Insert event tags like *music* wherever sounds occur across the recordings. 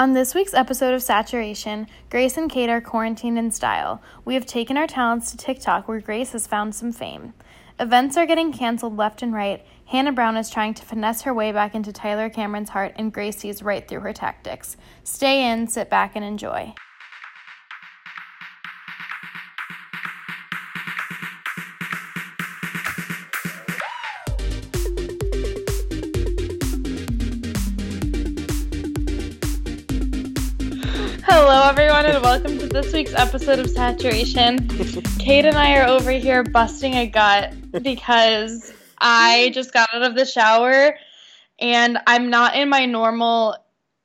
On this week's episode of Saturation, Grace and Kate are quarantined in style. We have taken our talents to TikTok where Grace has found some fame. Events are getting canceled left and right. Hannah Brown is trying to finesse her way back into Tyler Cameron's heart, and Grace sees right through her tactics. Stay in, sit back, and enjoy. Hello, everyone, and welcome to this week's episode of Saturation. *laughs* Kate and I are over here busting a gut because I just got out of the shower and I'm not in my normal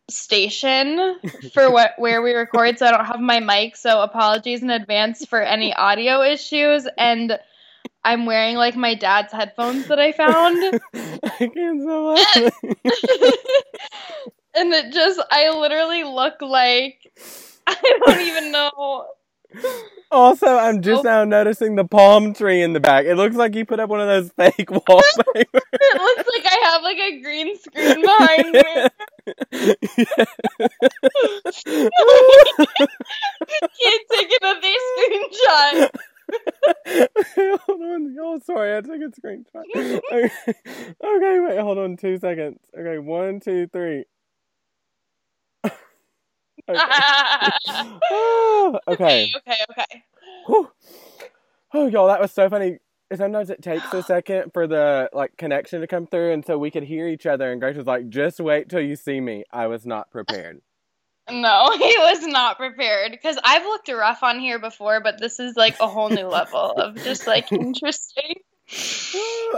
station for what where we record, so I don't have my mic. So apologies in advance for any audio issues. And I'm wearing like my dad's headphones that I found. *laughs* I can't so *laughs* and it just I literally look like *laughs* I don't even know. Also, I'm just oh. now noticing the palm tree in the back. It looks like you put up one of those fake *laughs* wallpapers. it looks like I have like a green screen behind me. *laughs* Can't take another screenshot. hold on. Oh, sorry. I took a screenshot. Okay. okay, wait. Hold on two seconds. Okay, one, two, three. *laughs* *sighs* Okay. okay. Okay. Okay. Oh, y'all, that was so funny. Sometimes it takes a second for the like connection to come through, and so we could hear each other. And Grace was like, "Just wait till you see me." I was not prepared. No, *laughs* he was not prepared because I've looked rough on here before, but this is like a whole new level of just like *laughs* interesting.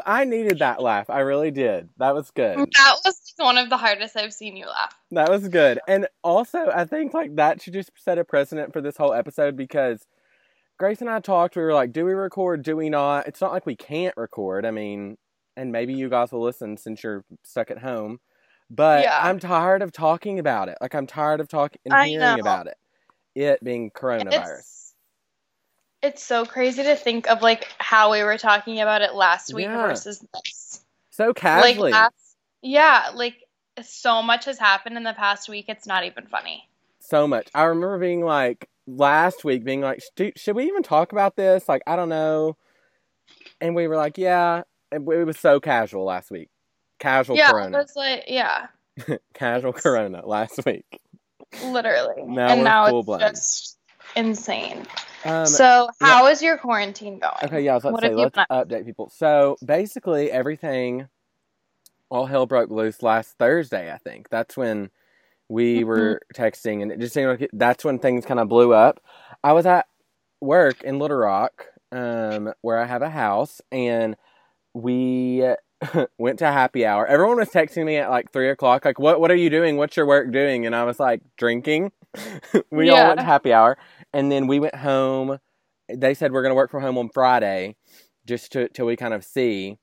I needed that laugh. I really did. That was good. That was one of the hardest I've seen you laugh. That was good. And also, I think like that should just set a precedent for this whole episode because Grace and I talked. We were like, do we record? Do we not? It's not like we can't record. I mean, and maybe you guys will listen since you're stuck at home. But yeah. I'm tired of talking about it. Like I'm tired of talking and I hearing know. about it. It being coronavirus. It's- it's so crazy to think of like how we were talking about it last week yeah. versus this. So casually. Like last, yeah, like so much has happened in the past week. It's not even funny. So much. I remember being like last week, being like, should we even talk about this? Like, I don't know. And we were like, yeah. And it was so casual last week. Casual yeah, Corona. Yeah, it was like, yeah. *laughs* casual Corona last week. Literally. Now and now it's blown. just insane. Um, so, how yeah. is your quarantine going? Okay, yeah, I was about what to say, let's update people. So, basically, everything, all hell broke loose last Thursday, I think. That's when we mm-hmm. were texting, and it just seemed like it, that's when things kind of blew up. I was at work in Little Rock, um, where I have a house, and we *laughs* went to happy hour. Everyone was texting me at like three o'clock, like, "What? What are you doing? What's your work doing?" And I was like, "Drinking." *laughs* we yeah. all went to happy hour, and then we went home. They said we're going to work from home on Friday, just to till we kind of see.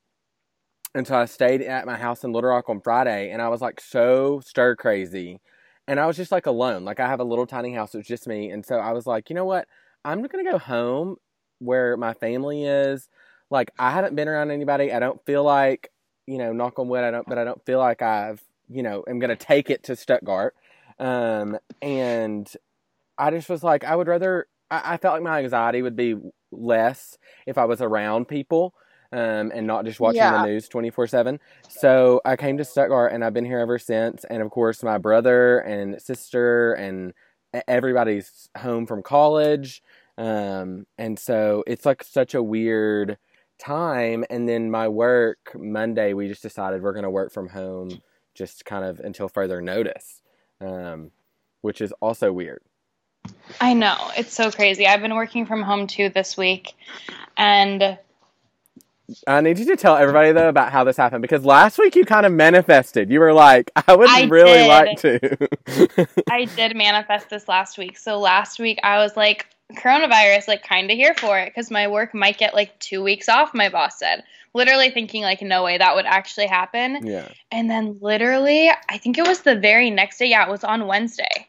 And so I stayed at my house in Little Rock on Friday, and I was like so stir crazy, and I was just like alone. Like I have a little tiny house; it was just me, and so I was like, you know what? I'm going to go home where my family is. Like I haven't been around anybody. I don't feel like you know, knock on wood. I don't, but I don't feel like I've you know am going to take it to Stuttgart. Um, and I just was like, I would rather, I, I felt like my anxiety would be less if I was around people. Um, and not just watching yeah. the news 24 7. So I came to Stuttgart and I've been here ever since. And of course, my brother and sister and everybody's home from college. Um, and so it's like such a weird time. And then my work, Monday, we just decided we're going to work from home just kind of until further notice, um, which is also weird. I know. It's so crazy. I've been working from home too this week. And I need you to tell everybody though about how this happened because last week you kind of manifested. You were like, *laughs* I would I really did. like to. *laughs* I did manifest this last week. So last week I was like, coronavirus, like kind of here for it because my work might get like two weeks off, my boss said. Literally thinking, like, no way that would actually happen. Yeah. And then literally, I think it was the very next day. Yeah, it was on Wednesday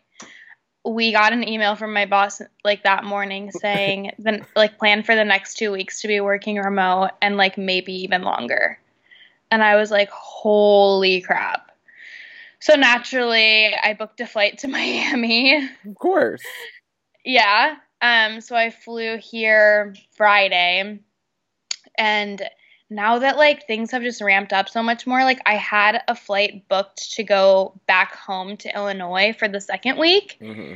we got an email from my boss like that morning *laughs* saying then like plan for the next two weeks to be working remote and like maybe even longer and i was like holy crap So naturally, I booked a flight to *laughs* Miami. Of course. Yeah. Um, so I flew here Friday. And now that like things have just ramped up so much more, like I had a flight booked to go back home to Illinois for the second week. hmm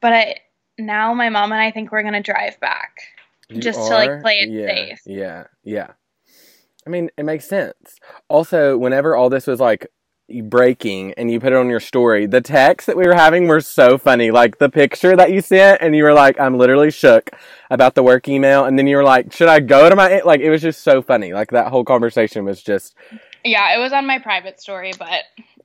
But I now my mom and I think we're gonna drive back. You Just to, like, play it yeah, safe. Yeah, yeah. I mean, it makes sense. Also, whenever all this was like breaking and you put it on your story, the texts that we were having were so funny. Like the picture that you sent, and you were like, I'm literally shook about the work email. And then you were like, should I go to my, like, it was just so funny. Like that whole conversation was just, Yeah, it was on my private story, but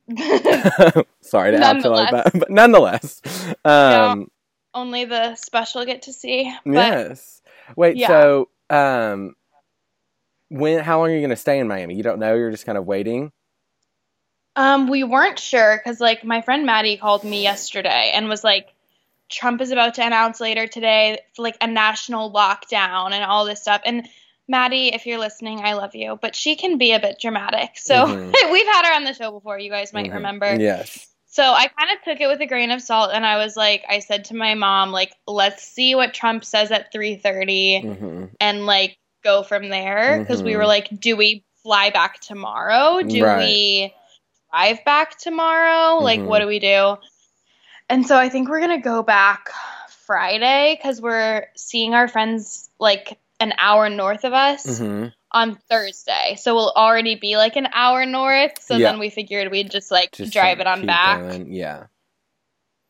*laughs* sorry to add to like that, but nonetheless. Um, only the special get to see. But yes. Wait, yeah. so, um, when, how long are you going to stay in Miami? You don't know? You're just kind of waiting? Um, we weren't sure because like my friend Maddie called me yesterday and was like, Trump is about to announce later today like a national lockdown and all this stuff. And Maddie, if you're listening, I love you, but she can be a bit dramatic. So Mhm. *laughs* we've had her on the show before. You guys might Mhm. remember. Yes. So I kind of took it with a grain of salt, and I was like, I said to my mom, like, let's see what Trump says at 3:30, hmm and like go from there. Because we Mhm. were like, do we fly back tomorrow? Do Right. we drive back tomorrow? Like, Mhm. what do we do? And so I think we're gonna go back Friday because we're seeing our friends like an hour north of us hmm on Thursday. So we'll already be like an hour north. So Yeah. then we figured we'd just like Just drive to it on back. going, Yeah.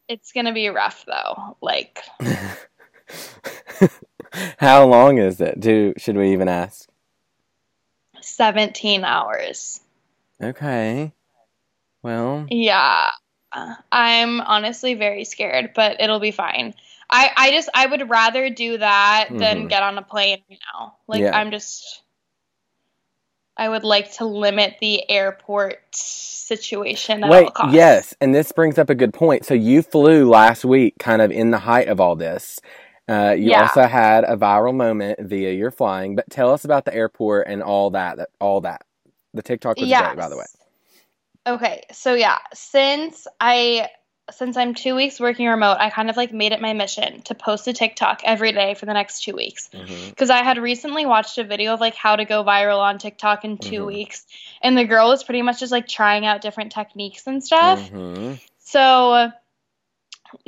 It's gonna be rough though. Like *laughs* How long is it? Do should we even ask? 17 hours. Okay. Well, Yeah. I'm honestly very scared, but it'll be fine. I, I just I would rather do that than Mhm. get on a plane right now. Like Yeah. I'm just I would like to limit the airport situation at all wait, yes, and this brings up a good point. So you flew last week, kind of in the height of all this. Uh, you Yeah. also had a viral moment via your flying, but tell us about the airport and all that. That all that. The TikTok was great, by the way. Okay, so yeah, since I since I'm two weeks working remote, I kind of like made it my mission to post a TikTok every day for the next two weeks. Because I had recently watched a video of like how to go viral on TikTok in 2 Mhm. weeks, and the girl was pretty much just like trying out different techniques and stuff. hmm So,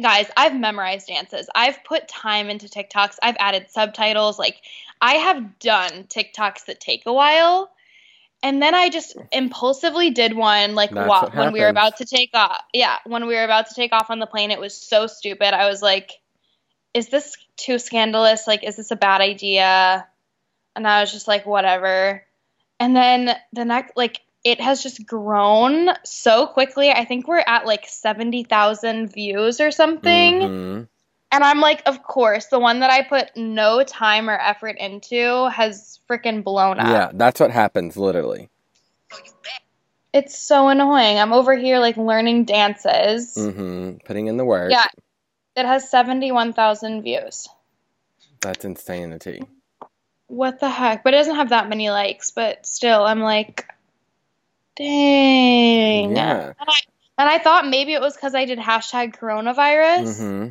guys, I've memorized dances. I've put time into TikToks. I've added subtitles. Like, I have done TikToks that take a while. And then I just impulsively did one like wa- when we were about to take off. Yeah, when we were about to take off on the plane, it was so stupid. I was like, is this too scandalous? Like, is this a bad idea? And I was just like, whatever. And then the next, like, it has just grown so quickly. I think we're at like 70,000 views or something. hmm And I'm like, of course, the one that I put no time or effort into has freaking blown up. Yeah, that's what happens, literally. It's so annoying. I'm over here like learning dances. hmm Putting in the work. Yeah. It has 71,000 views. That's insanity. What the heck? But it doesn't have that many likes, but still, I'm like, dang. Yeah. And I, and I thought maybe it was because I did hashtag coronavirus, hmm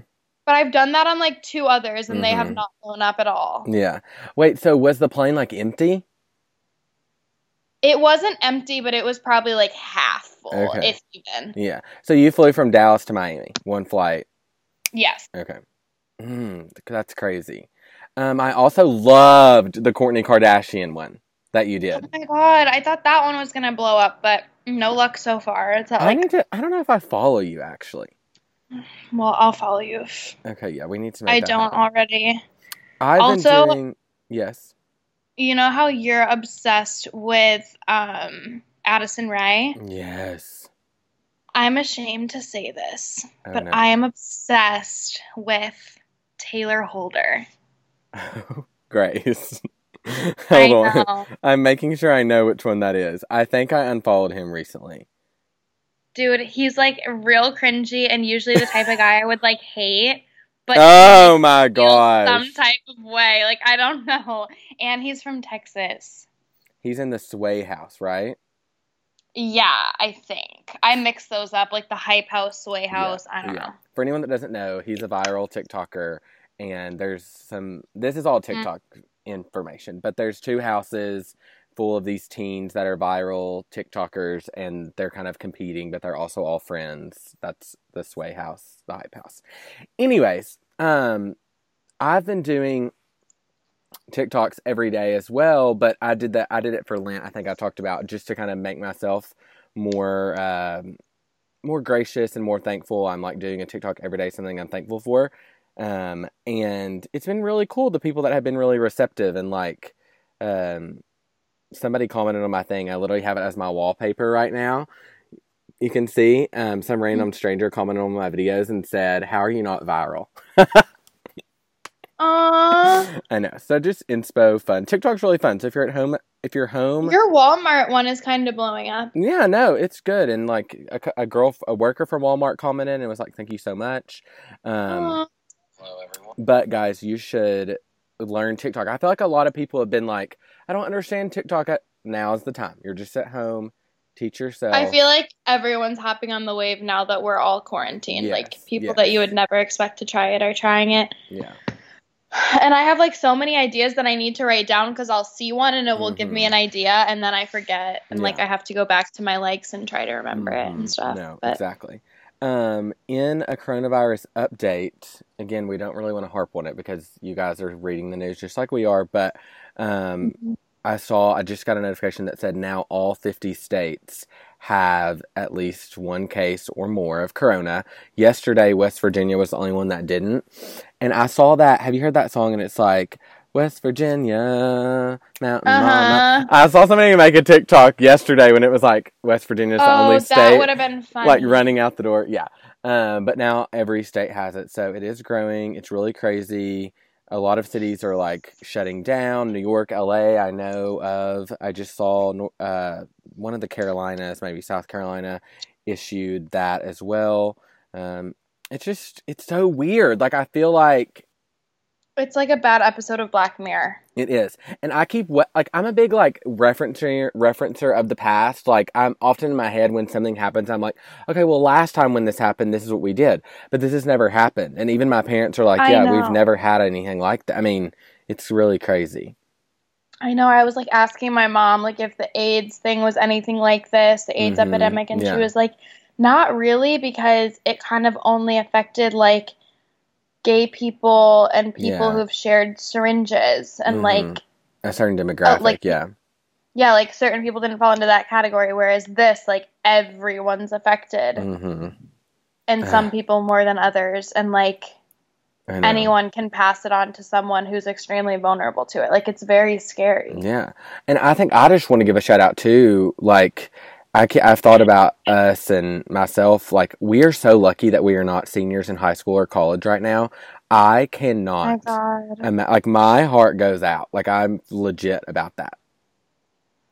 but I've done that on like two others and they have Mhm. not blown up at all. Yeah. Wait, so was the plane like empty? It wasn't empty, but it was probably like half full, Okay. if even. Yeah. So you flew from Dallas to Miami, one flight. Yes. Okay. Mm, that's crazy. Um, I also loved the Kourtney Kardashian one that you did. Oh my god, I thought that one was gonna blow up, but no luck so far. It's not I need to. I don't know if I follow you actually. Well, I'll follow you if Okay. Yeah, we need to. Make I that don't happen. already. I've Also- been doing. Yes. You know how you're obsessed with um Addison Rae? Yes. I'm ashamed to say this, Oh, but no. I am obsessed with Taylor Holder. *laughs* Grace. *laughs* I Hold on. know. I'm making sure I know which one that is. I think I unfollowed him recently. Dude, he's like real cringy and usually the type of guy I would like hate. But oh my god, some type of way. Like I don't *laughs* know. And he's from Texas. He's in the Sway house, right? Yeah, I think I mix those up like the hype house, sway house. I don't yeah. know. For anyone that doesn't know, he's a viral TikToker, and there's some. This is all mm. TikTok information, but there's two houses full of these teens that are viral TikTokers, and they're kind of competing, but they're also all friends. That's the Sway House, the Hype House. Anyways, um, I've been doing TikToks every day as well, but I did that. I did it for Lent. I think I talked about just to kind of make myself more um, more gracious and more thankful. I'm like doing a TikTok every day, something I'm thankful for. Um, and it's been really cool. The people that have been really receptive and like, um, somebody commented on my thing. I literally have it as my wallpaper right now. You can see um, some random stranger commented on my videos and said, "How are you not viral?" Aww. *laughs* I know. So just inspo fun. TikTok's really fun. So if you're at home, if you're home, Your Walmart one is kind of blowing up. yeah, no, it's good. And like a, a girl, a worker from Walmart commented and was like, "Thank you so much." Um, Hello, everyone. but guys, you should learn TikTok. I feel like a lot of people have been like, "I don't understand TikTok." Now's the time. You're just at home. Teach yourself. I feel like everyone's hopping on the wave now that we're all quarantined. like people yes. that you would never expect to try it are trying it. yeah, *sighs* And I have like so many ideas that I need to write down because I'll see one and it will give me Mhm. an idea and then I forget and like I have to go back to my likes and try to remember it Mhm. and stuff. No, but exactly. Um, in a coronavirus update, again, we don't really want to harp on it because you guys are reading the news just like we are. But um, Mhm. I saw, I just got a notification that said now all 50 states have at least one case or more of corona. Yesterday, West Virginia was the only one that didn't. And I saw that. Have you heard that song? And it's like, West Virginia, Mountain uh-huh. I saw somebody make a TikTok yesterday when it was like West Virginia's the Oh, only that state would have been fun. like running out the door. Yeah. Um, but now every state has it, so it is growing. It's really crazy. A lot of cities are like shutting down. New York, LA, I know of. I just saw uh, one of the Carolinas, maybe South Carolina, issued that as well. Um, it's just it's so weird. Like I feel like It's like a bad episode of Black Mirror. it is, and I keep like I'm a big like referencer referencer of the past. Like I'm often in my head when something happens, I'm like, okay, well, last time when this happened, this is what we did, but this has never happened. And even my parents are like, I yeah, we've never had anything like that. I mean, it's really crazy. I know. I was like asking my mom like if the AIDS thing was anything like this, the AIDS Mhm, epidemic, and yeah. she was like, "Not really, because it kind of only affected like gay people and people Yeah. who've shared syringes, and Mhm. like A certain demographic, like- yeah, yeah, like certain people didn't fall into that category, whereas this, like everyone's affected, hmm and some *sighs* people more than others, and like anyone can pass it on to someone who's extremely vulnerable to it. Like it's very scary. Yeah, and I think I just want to give a shout out too. Like, I I've thought about us and myself. Like, we are so lucky that we are not seniors in high school or college right now. I Oh my cannot. God. ima- like, my heart goes out. Like, I'm legit about that.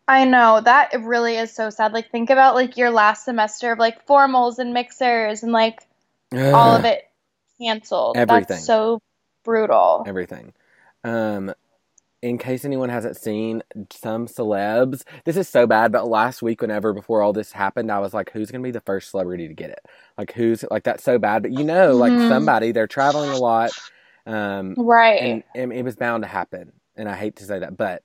I know that it really is so sad. Like think about like your last semester of like formals and mixers and like all of it canceled. Everything. That's so brutal. Everything. Um, in case anyone hasn't seen some celebs, this is so bad. But last week, whenever before all this happened, I was like, "Who's gonna be the first celebrity to get it? Like, who's like that's so bad." But you know, like Mhm. somebody, they're traveling a lot. Um, Right. and, and it was bound to happen. And I hate to say that, but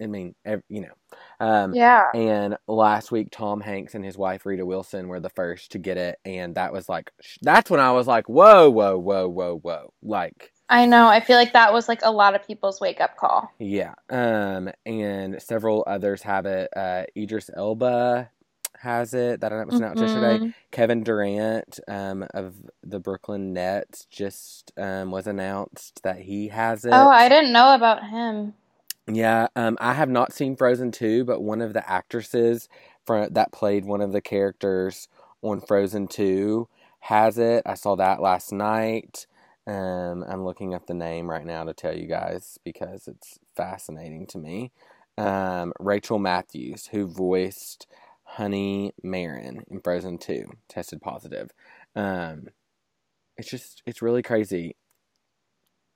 I mean, ev- you know. Um, yeah. And last week, Tom Hanks and his wife Rita Wilson were the first to get it, and that was like, sh- that's when I was like, whoa, whoa, whoa, whoa, whoa, like, I know. I feel like that was like a lot of people's wake up call. yeah. Um, and several others have it. Uh, Idris Elba has it. That I was announced yesterday. Mhm. Kevin Durant um, of the Brooklyn Nets just um, was announced that he has it. Oh, I didn't know about him. Yeah, um, I have not seen Frozen 2, but one of the actresses that played one of the characters on Frozen 2 has it. I saw that last night. Um, I'm looking up the name right now to tell you guys because it's fascinating to me. Um, Rachel Matthews, who voiced Honey Marin in Frozen 2, tested positive. Um, it's just, it's really crazy.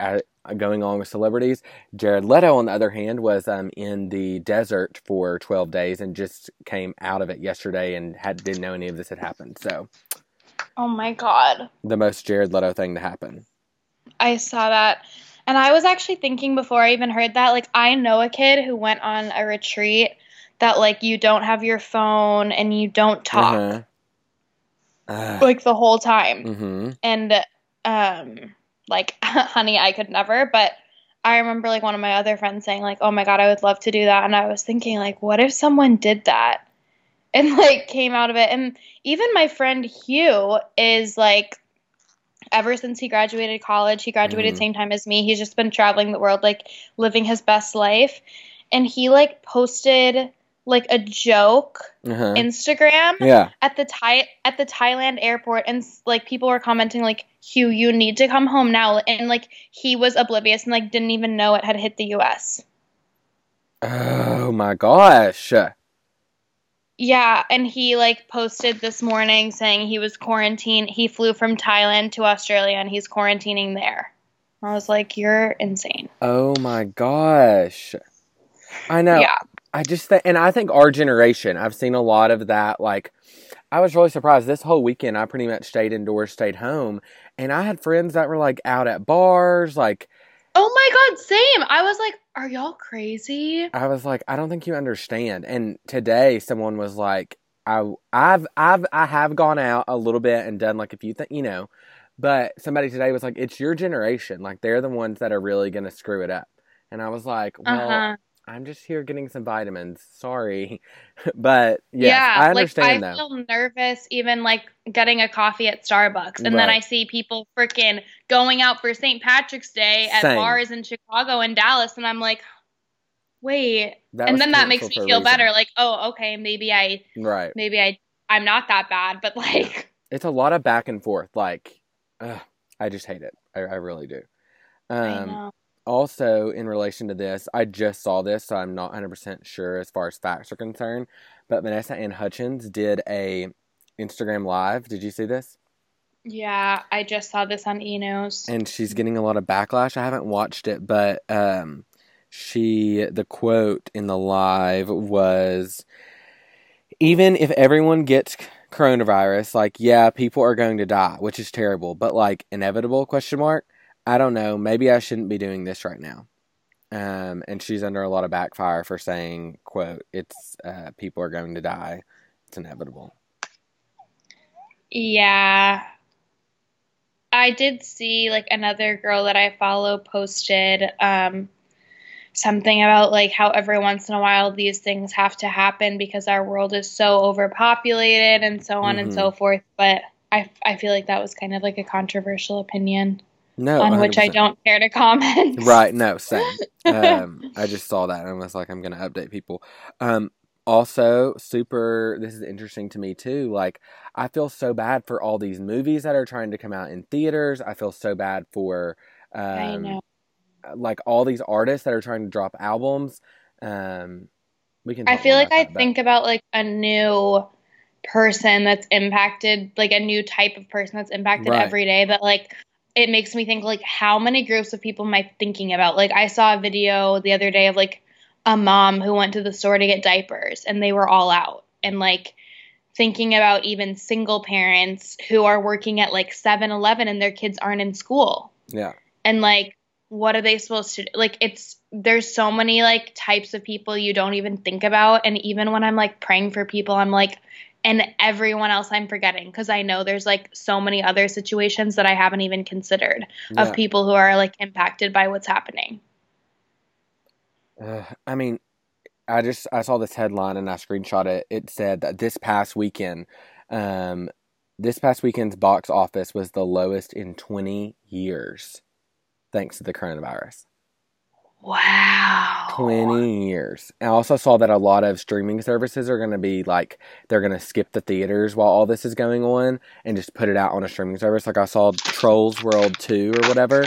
at, going along with celebrities. Jared Leto, on the other hand, was um, in the desert for 12 days and just came out of it yesterday and had didn't know any of this had happened. So, Oh my god. the most Jared Leto thing to happen. I saw that. And I was actually thinking before I even heard that, like, I know a kid who went on a retreat that, like, you don't have your phone and you don't talk, Uh-huh. Uh, like, the whole time. mm-hmm. And, um, like, *laughs* honey, I could never. But I remember, like, one of my other friends saying, like, oh my God, I would love to do that. And I was thinking, like, what if someone did that and, like, came out of it? And even my friend Hugh is, like, ever since he graduated college, he graduated Mhm. same time as me. He's just been traveling the world, like, living his best life. And he, like, posted, like, a joke Uh-huh. Instagram Yeah. at the Thai at the Thailand airport, and like people were commenting like, "Hugh, you need to come home now," and like he was oblivious and like didn't even know it had hit the U.S. Oh my gosh. Yeah, and he like posted this morning saying he was quarantined. He flew from Thailand to Australia and he's quarantining there. I was like, "You're insane." Oh my gosh. I know. Yeah, I just think, and I think our generation, I've seen a lot of that. Like, I was really surprised this whole weekend. I pretty much stayed indoors, stayed home, and I had friends that were like out at bars. Like, Oh my god, same. I was like, are y'all crazy? I was like, I don't think you understand. And today, someone was like, I, I've, I've, I have gone out a little bit and done like a few things, you know. But somebody today was like, it's your generation. Like, they're the ones that are really gonna screw it up. And I was like, well, Uh-huh. I'm just here getting some vitamins. Sorry, *laughs* but yes, yeah, I understand like I though. feel nervous even like getting a coffee at Starbucks, and then I see people freaking going out for St. Patrick's Day at Same. bars in Chicago and Dallas, and I'm like, wait, That and then that makes me feel reason. better. Like, oh, okay, maybe I, Right. maybe I, I'm not that bad, but like, It's a lot of back and forth. Like, ugh, I just hate it. I, I really do. I Um, know. Also, in relation to this, I just saw this, so I'm not 100% sure as far as facts are concerned. But Vanessa Anne Hudgens did a Instagram live. Did you see this? Yeah, I just saw this on E News. and she's getting a lot of backlash. I haven't watched it, but um, she the quote in the live was, "Even if everyone gets coronavirus, like yeah, people are going to die, which is terrible, but like inevitable?" Question mark. I don't know. Maybe I shouldn't be doing this right now. Um, and she's under a lot of backfire for saying, "quote It's uh, people are going to die. It's inevitable." Yeah. I did see like another girl that I follow posted um something about like how every once in a while these things have to happen because our world is so overpopulated and so on and so forth, but I I feel like that was kind of like a controversial opinion No, on which I don't care to comment. Right, no, *laughs* same. Um, I just saw that and I was like, I'm gonna update people. Um, also, super. This is interesting to me too. Like, I feel so bad for all these movies that are trying to come out in theaters. I feel so bad for, um, I know. like all these artists that are trying to drop albums. Um, we can. I feel like I that, but- think about like a new person that's impacted, like a new type of person that's impacted Right. every day that like it makes me think like how many groups of people am I thinking about? Like I saw a video the other day of like a mom who went to the store to get diapers and they were all out. And like thinking about even single parents who are working at like 7-Eleven and their kids aren't in school. Yeah, and like what are they supposed to do? Like it's there's so many like types of people you don't even think about. And even when i'm like praying for people i'm like and everyone else i'm forgetting because i know there's like so many other situations that i haven't even considered yeah. of people who are like impacted by what's happening Uh, I mean, I just I saw this headline and I screenshot it. It said that this past weekend, um, this past weekend's box office was the lowest in 20 years, thanks to the coronavirus. Wow 20 years. I also saw that a lot of streaming services are going to be like they're going to skip the theaters while all this is going on and just put it out on a streaming service. Like I saw Trolls World 2 or whatever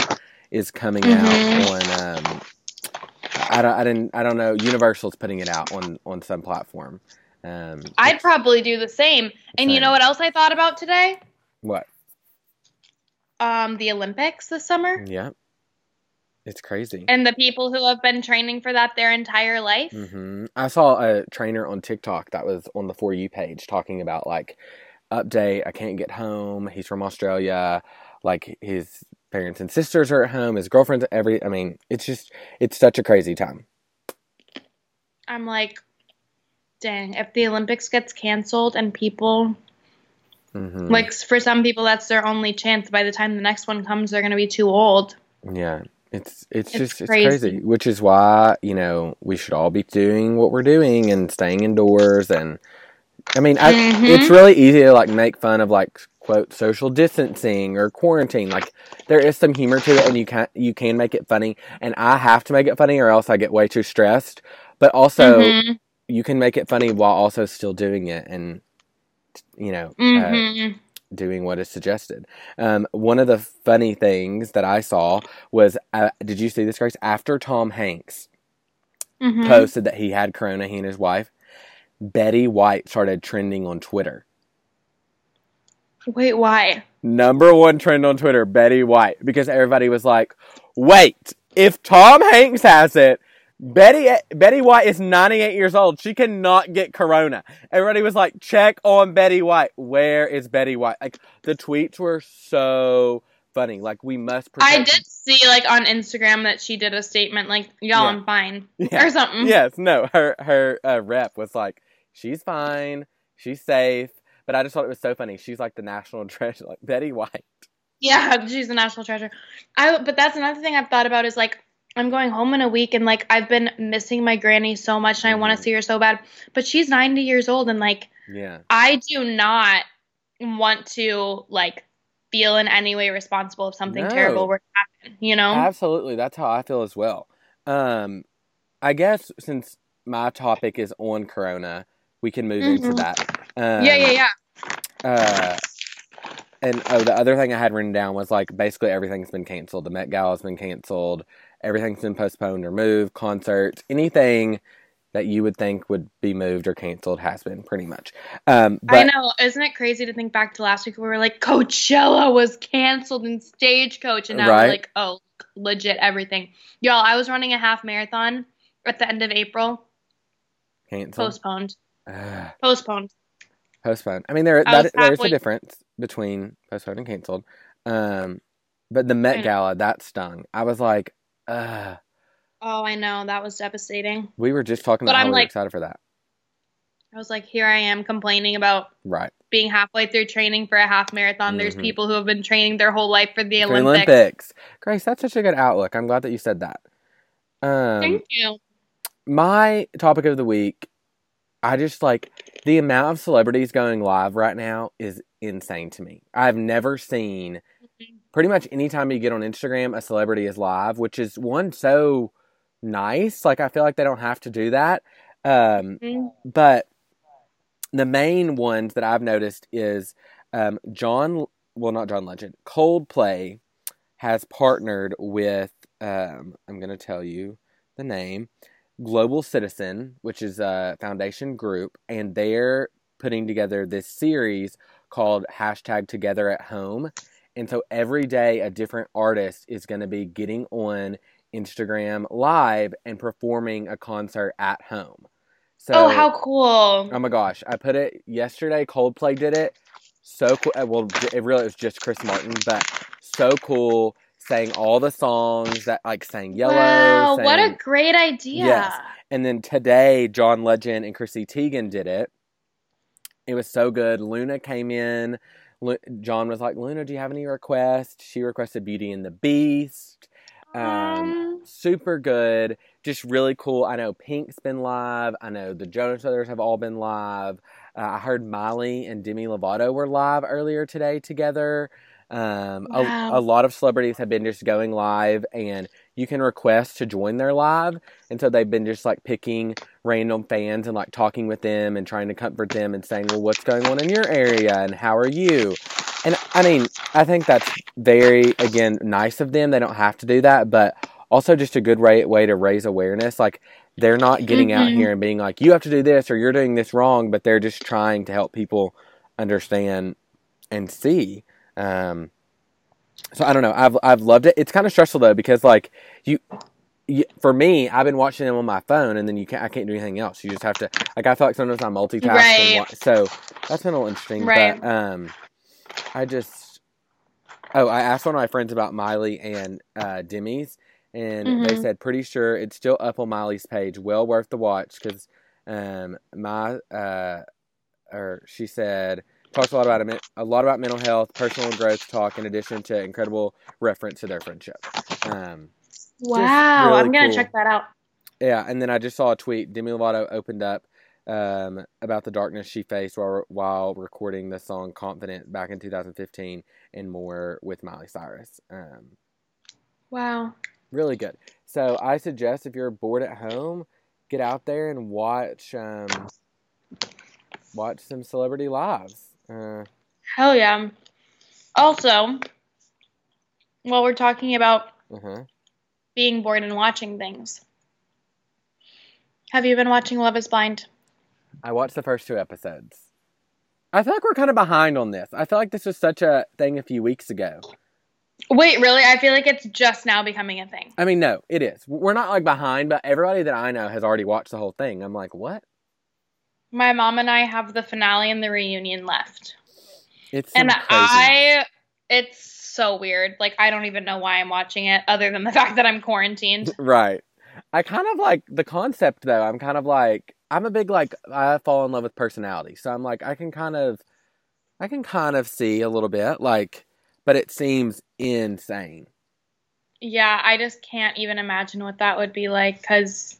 is coming Mhm. out on um I don't I didn't I don't know Universal's putting it out on on some platform. Um i'd probably do the same and you know what else i thought about today what? um the olympics this summer Yeah. It's crazy. And the people who have been training for that their entire life. hmm I saw a trainer on TikTok that was on the For You page talking about like update. I can't get home. He's from Australia. Like his parents and sisters are at home. His girlfriend's every. I mean, it's just it's such a crazy time. I'm like, dang, if the Olympics gets canceled and people hmm like for some people that's their only chance. By the time the next one comes, they're gonna be too old. Yeah, it's it's It's just it's crazy. crazy. Which is why you know we should all be doing what we're doing and staying indoors. And I mean, I, Mhm. it's really easy to like make fun of like quote social distancing or quarantine. Like there is some humor to it, and you can you can make it funny. And I have to make it funny, or else I get way too stressed. But also, Mhm. you can make it funny while also still doing it, and you know, uh, Mhm. Doing what is suggested. Um, one of the funny things that I saw was, uh, did you see this, Grace? After Tom Hanks Mhm. posted that he had corona, he and his wife, Betty White started trending on Twitter. Wait, why? Number one trend on Twitter, Betty White, because everybody was like, "Wait, if Tom Hanks has it." Betty Betty White is 98 years old. She cannot get corona. Everybody was like, "Check on Betty White. Where is Betty White?" Like the tweets were so funny. Like we must I did see like on Instagram that she did a statement like, "Y'all, Yeah. I'm fine" Yeah. or something. Yes, no. Her her uh, rep was like, "She's fine. She's safe." But I just thought it was so funny. She's like the national *laughs* treasure, like Betty White. Yeah, she's a national treasure. I but that's another thing I've thought about is like I'm going home in a week and like I've been missing my granny so much and I want to see her so bad. But she's 90 years old and like Yeah. I do not want to like feel in any way responsible if something No. terrible were to happen, you know? Absolutely. That's how I feel as well. Um, I guess since my topic is on Corona, we can move into Mhm. that. Um, yeah, yeah, yeah. Uh, and oh, the other thing I had written down was like basically everything's been canceled. The Met Gala's been canceled. Everything's been postponed or moved. Concerts, anything that you would think would be moved or canceled has been pretty much. Um, but I know. Isn't it crazy to think back to last week where we were like Coachella was canceled and Stagecoach and now Right. we're like, oh, legit everything. Y'all, I was running a half marathon at the end of April. canceled. Postponed. Ugh. Postponed. postponed. I mean, there I that, there's a difference between postponed and canceled. Um, but the Met Gala that stung. I was like, uh, Oh, I know. That was devastating. we were just talking But about how I'm we like- excited for that. I was like, here I am complaining about Right. being halfway through training for a half marathon. There's Mhm. people who have been training their whole life for the Olympics. Olympics. Grace, that's such a good outlook. I'm glad that you said that. Um, Thank you. my topic of the week, I just like the amount of celebrities going live right now is insane to me. I've never seen pretty much anytime you get on Instagram, a celebrity is live, which is one so nice. Like I feel like they don't have to do that. Um, Mhm. but the main ones that I've noticed is um, John, well, not John Legend, Coldplay has partnered with, um, I'm going to tell you the name, Global Citizen, which is a foundation group, and they're putting together this series called hashtag Together at Home. And so every day, a different artist is going to be getting on Instagram live and performing a concert at home. So, oh, how cool. Oh my gosh, I put it yesterday. Coldplay did it. So cool. uh, Well, it really was just Chris Martin, but so cool. Sang all the songs that like sang Yellow. wow, what a great idea. Yes. And then today, John Legend and Chrissy Teigen did it. It was so good. Luna came in. John was like, "Luna, do you have any requests?" She requested Beauty and the Beast. Um, Um, super good. Just really cool. I know Pink's been live. I know the Jonas Brothers have all been live. Uh, I heard Miley and Demi Lovato were live earlier today together. Um, Wow. a, a lot of celebrities have been just going live, and you can request to join their live. And so they've been just like picking random fans and like talking with them and trying to comfort them and saying, well, what's going on in your area and how are you? And I mean, I think that's very, again, nice of them. They don't have to do that, but also just a good way, way to raise awareness. Like, they're not getting out Mhm. here and being like, you have to do this or you're doing this wrong, but they're just trying to help people understand and see. Um, so I don't know. I've I've loved it. It's kind of stressful though because like you, you for me, I've been watching them on my phone, and then you can't. I can't do anything else. You just have to. Like I feel like sometimes I multitask. And Right. so that's been a little interesting. Right. But um, I just. Oh, I asked one of my friends about Miley and uh, Demi's, and they Mhm. said pretty sure it's still up on Miley's page. Well worth the watch because um, my uh, or she said talks a lot about it, a lot about mental health, personal growth talk, in addition to incredible reference to their friendship. Um, Wow, really I'm gonna cool. check that out. yeah, and then I just saw a tweet. Demi Lovato opened up um, about the darkness she faced while while recording the song "Confident" back in 2015, and more with Miley Cyrus. Um, Wow. really good. So I suggest if you're bored at home, get out there and watch um, watch some celebrity lives. Uh, Hell yeah. Also, while we're talking about uh-huh. being bored and watching things, have you been watching Love is Blind? I watched the first two episodes. I feel like we're kind of behind on this. I feel like this was such a thing a few weeks ago. Wait, really? I feel like it's just now becoming a thing. I mean, no, it is. We're not like behind, but everybody that I know has already watched the whole thing. I'm like, what? My mom and I have the finale and the reunion left. It's and crazy- I, it's so weird. Like, I don't even know why I'm watching it other than the *laughs* fact that I'm quarantined. *laughs* right. I kind of like the concept though. I'm kind of like I'm a big like I fall in love with personality, so I'm like I can kind of I can kind of see a little bit like, but it seems insane. Yeah, I just can't even imagine what that would be like because,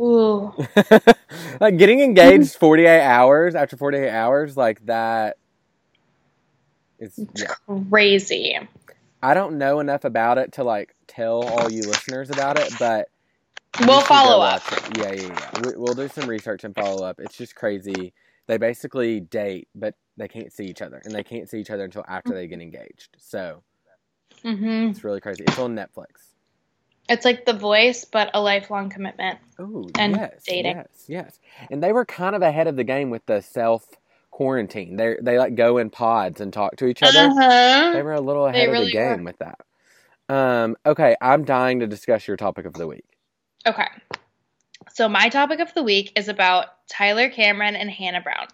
ooh. *laughs* like getting engaged 48 hours after 48 hours like that is It's yeah. crazy. I don't know enough about it to like tell all you listeners about it, but We'll follow up. Yeah, yeah, yeah. We, we'll do some research and follow up. It's just crazy. They basically date, but they can't see each other, and they can't see each other until after they get engaged. So hmm it's really crazy. It's on Netflix. It's like The Voice, but a lifelong commitment. Oh, And yes, dating. yes, yes. And they were kind of ahead of the game with the self quarantine. They they like go in pods and talk to each other. Uh-huh. They were a little They ahead of really the game with that. Um, okay, I'm dying to discuss your topic of the week. Okay. So my topic of the week is about Tyler Cameron and Hannah Brown.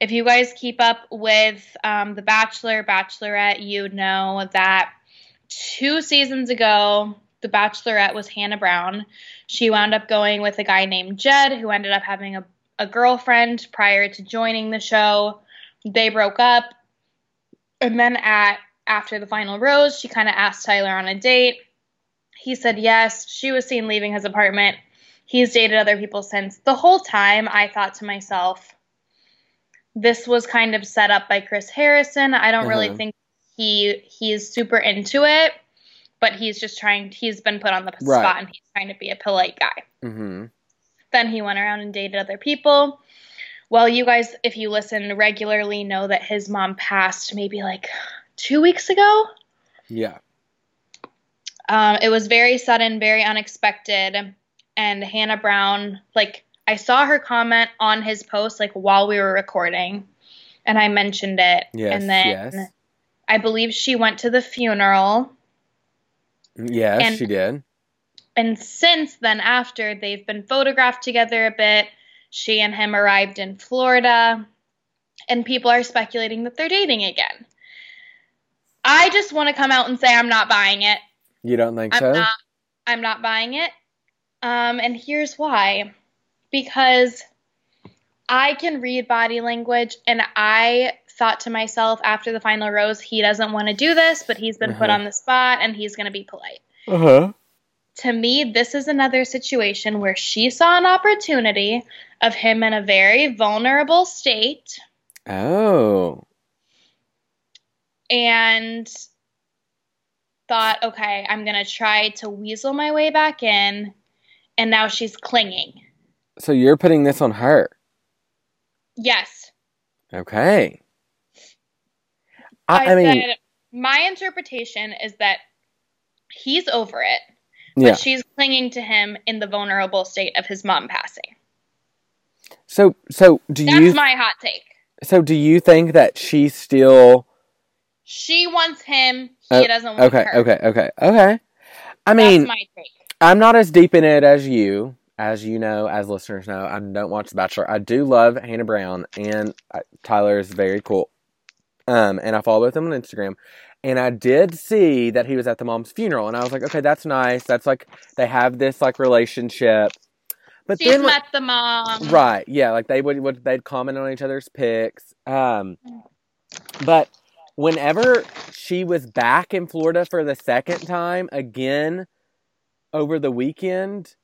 If you guys keep up with um, The Bachelor, Bachelorette, you know that two seasons ago, The Bachelorette was Hannah Brown. She wound up going with a guy named Jed, who ended up having a, a girlfriend prior to joining the show. They broke up. And then at after the final rose, she kind of asked Tyler on a date. He said yes. She was seen leaving his apartment. He's dated other people since. The whole time, I thought to myself, this was kind of set up by Chris Harrison. I don't really Uh-huh. think he he's super into it, but he's just trying. He's been put on the Right. spot, and he's trying to be a polite guy. Mm-hmm. Then he went around and dated other people. Well, you guys, if you listen regularly, know that his mom passed maybe like two weeks ago. Yeah. Um, it was very sudden, very unexpected. And Hannah Brown, like, I saw her comment on his post, like, while we were recording, and I mentioned it. Yes. and then yes. I believe she went to the funeral. Yes, and- she did. And since then, after, they've been photographed together a bit. She and him arrived in Florida, and people are speculating that they're dating again. I just want to come out and say I'm not buying it. You don't think I'm so? not I'm not buying it. Um, and here's why. Because I can read body language and I thought to myself after the final rose, he doesn't want to do this, but he's been put Uh-huh. on the spot and he's gonna be polite. Uh huh. To me, this is another situation where she saw an opportunity of him in a very vulnerable state Oh. and thought, okay, I'm gonna try to weasel my way back in, and now she's clinging. So you're putting this on her. Yes. Okay. I, I, mean, said my interpretation is that he's over it, but yeah. she's clinging to him in the vulnerable state of his mom passing. So, so do That's you? That's my hot take. so do you think that she still? She wants him. He Oh, doesn't want Okay, her. okay, okay, okay. I mean, my take. I'm not as deep in it as you, as you know, as listeners know. I don't watch The Bachelor. I do love Hannah Brown, and uh, Tyler is very cool. Um, and I follow both of them on Instagram. And I did see that he was at the mom's funeral, and I was like, okay, that's nice. That's like they have this like relationship. But She's then, met the mom. right, yeah, like they would, would they'd comment on each other's pics. Um, but whenever she was back in Florida for the second time again over the weekend,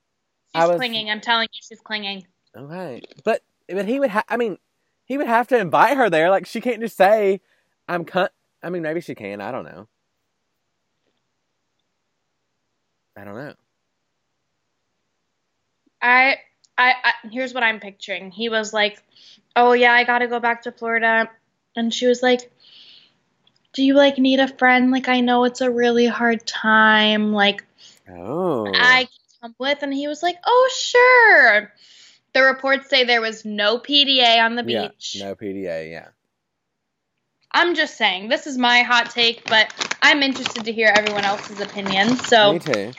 I She's was- clinging. I'm telling you, she's clinging. Okay, but but he would have. I mean, he would have to invite her there. Like she can't just say, "I'm cut." I mean, maybe she can. I don't know. I don't know. I, I, I, here's what I'm picturing. He was like, "Oh yeah, I gotta go back to Florida," and she was like, "Do you like need a friend? Like I know it's a really hard time. Like Oh, I can come with," and he was like, "Oh sure." The reports say there was no PDA on the beach. yeah, beach. no PDA. Yeah, I'm just saying, this is my hot take, but I'm interested to hear everyone else's opinion. So me too.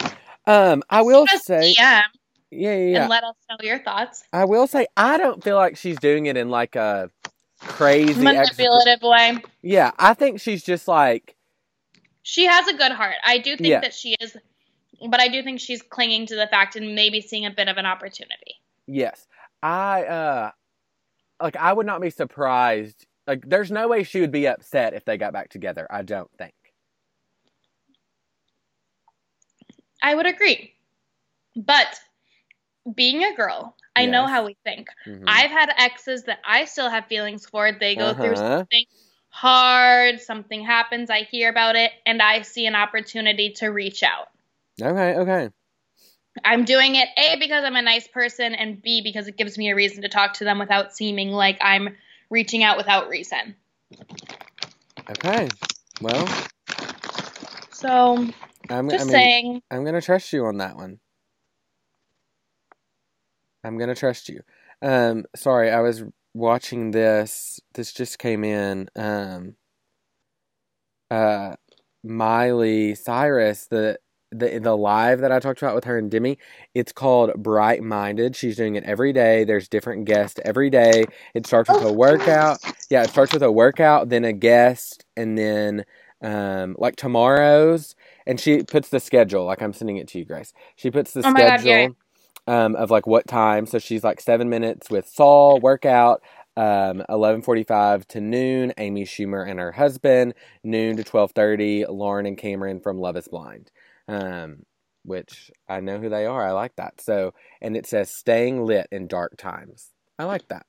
Um, I will say, yeah, yeah, yeah. and let us know your thoughts. I will say, I don't feel like she's doing it in like a crazy. Manipulative way. yeah, I think she's just like, She has a good heart. I do think Yeah. that she is, but I do think she's clinging to the fact and maybe seeing a bit of an opportunity. Yes. I uh like I would not be surprised. Like there's no way she would be upset if they got back together. I don't think. I would agree. But being a girl, I know how we think. Mhm. I've had exes that I still have feelings for. They go through Uh-huh. something hard, something happens, I hear about it, and I see an opportunity to reach out. Okay, okay. I'm doing it A because I'm a nice person and B because it gives me a reason to talk to them without seeming like I'm reaching out without reason. Okay. Well, So, I'm just I mean, saying, I'm going to trust you on that one. I'm going to trust you. Um sorry, I was watching this. This just came in um uh Miley Cyrus the the the live that I talked about with her and Demi, it's called Bright Minded. She's doing it every day. There's different guests every day. It starts with a workout. Yeah, it starts with a workout, then a guest, and then um like tomorrow's and she puts the schedule, like I'm sending it to you, Grace. She puts the Oh my God, schedule um of like what time. So she's like seven minutes with Saul workout, um, eleven forty five to noon, Amy Schumer and her husband, noon to twelve thirty, Lauren and Cameron from Love is Blind. Um, which I know who they are. I like that. So and it says staying lit in dark times. I like that.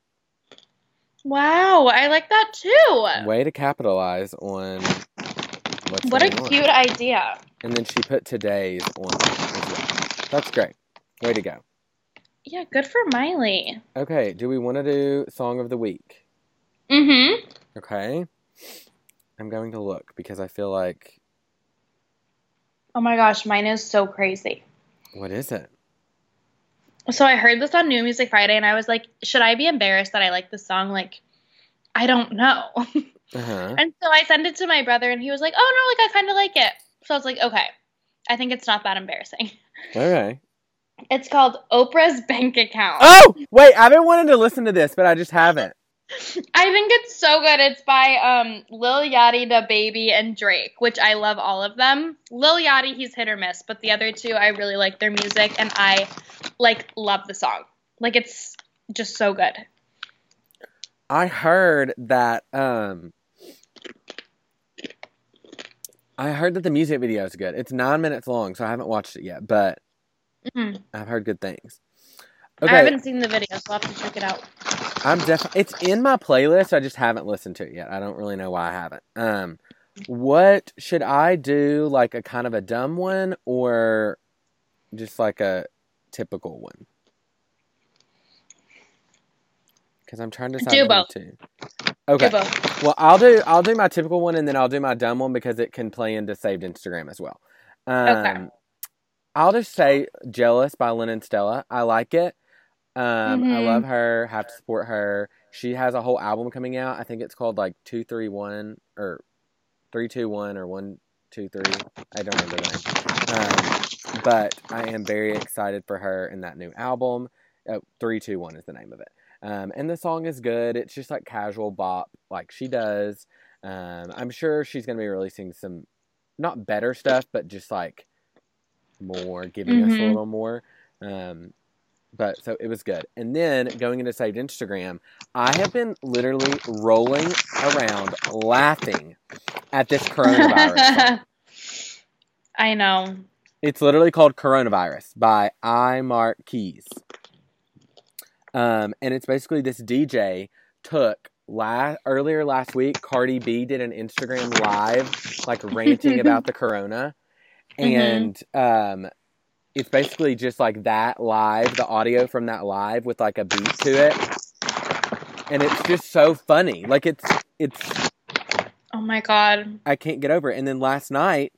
wow, I like that too. Way to capitalize on what's What a on. cute idea. And then she put today's on as well. That's great. Way to go. Yeah, good for Miley. Okay, do we want to do song of the week? Mm-hmm. Okay. I'm going to look because I feel like Oh my gosh, mine is so crazy. what is it? So I heard this on New Music Friday and I was like, should I be embarrassed that I like this song? Like, I don't know. *laughs* Uh-huh. and so I sent it to my brother and he was like, oh no, like I kind of like it. So I was like, okay, I think it's not that embarrassing. *laughs* Okay. It's called Oprah's Bank Account. Oh, wait, I've been wanting to listen to this, but I just haven't. *laughs* I think it's so good. It's by um Lil Yachty, DaBaby, and Drake, which I love all of them. Lil Yachty, he's hit or miss, but the other two, I really like their music, and I like love the song. Like it's just so good. I heard that um I heard that the music video is good. It's nine minutes long, so I haven't watched it yet, but Mhm. I've heard good things. I haven't seen the video, so I'll have to check it out. I'm definitely. It's in my playlist. I just haven't listened to it yet. I don't really know why I haven't. Um, what should I do? Like a kind of a dumb one, or just like a typical one? Because I'm trying to decide Do both. two. Okay. Do both. Well, I'll do I'll do my typical one, and then I'll do my dumb one because it can play into saved Instagram as well. Um, Okay. I'll just say "Jealous" by Lennon Stella. I like it. Um, I Mhm. love her. Have to support her. She has a whole album coming out. I think it's called like two three one or three two one or one two three. I don't remember the name. Um, but I am very excited for her in that new album. Uh, three two one is the name of it. Um, and the song is good. It's just like casual bop, like she does. Um, I'm sure she's gonna be releasing some, not better stuff, but just like more, giving us a Mhm. little more. Um, but so it was good. And then going into saved Instagram, I have been literally rolling around laughing at this coronavirus. *laughs* I know. It's literally called Coronavirus by iMarkkeyz. Um, and it's basically this DJ took la- earlier last week, Cardi B did an Instagram live, like ranting about the *laughs* corona. And um, it's basically just like that live, the audio from that live with like a beat to it. And it's just so funny. Like it's it's Oh my god. I can't get over it. And then last night,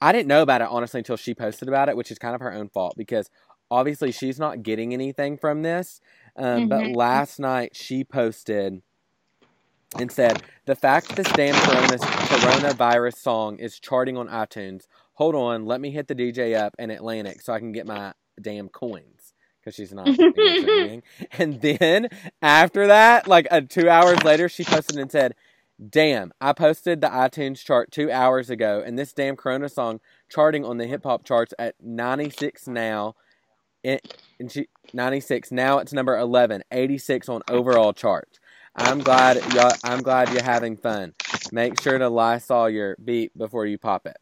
I didn't know about it honestly until she posted about it, which is kind of her own fault because obviously she's not getting anything from this. Um, But Mhm. last night she posted and said the fact this damn coronavirus song is charting on iTunes. Hold on, let me hit the DJ up in Atlantic so I can get my damn coins because she's not. English or anything. and then after that, like uh, two hours later, she posted and said. Damn, I posted the iTunes chart two hours ago, and this damn Corona song charting on the hip hop charts at 96 now. And she, 96 now it's number 11, 86 on overall charts. I'm glad y'all, I'm glad you're having fun. Make sure to Lysol your beat before you pop it.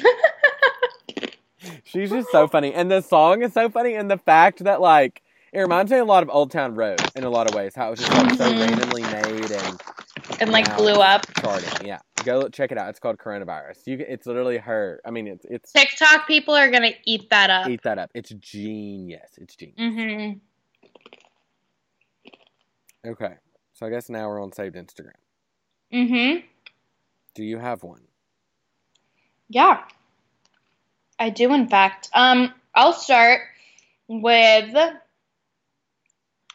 *laughs* She's just so funny, and the song is so funny, and the fact that like it reminds me a lot of Old Town Road in a lot of ways. How it was just like so Mhm. randomly made and and like blew up. charting. Yeah, go check it out. It's called Coronavirus. You, it's literally her. I mean, it's it's TikTok people are gonna eat that up. eat that up. It's genius. It's genius. Mm-hmm. Okay, so I guess now we're on saved Instagram. Mm-hmm. Do you have one? Yeah. I do in fact. Um I'll start with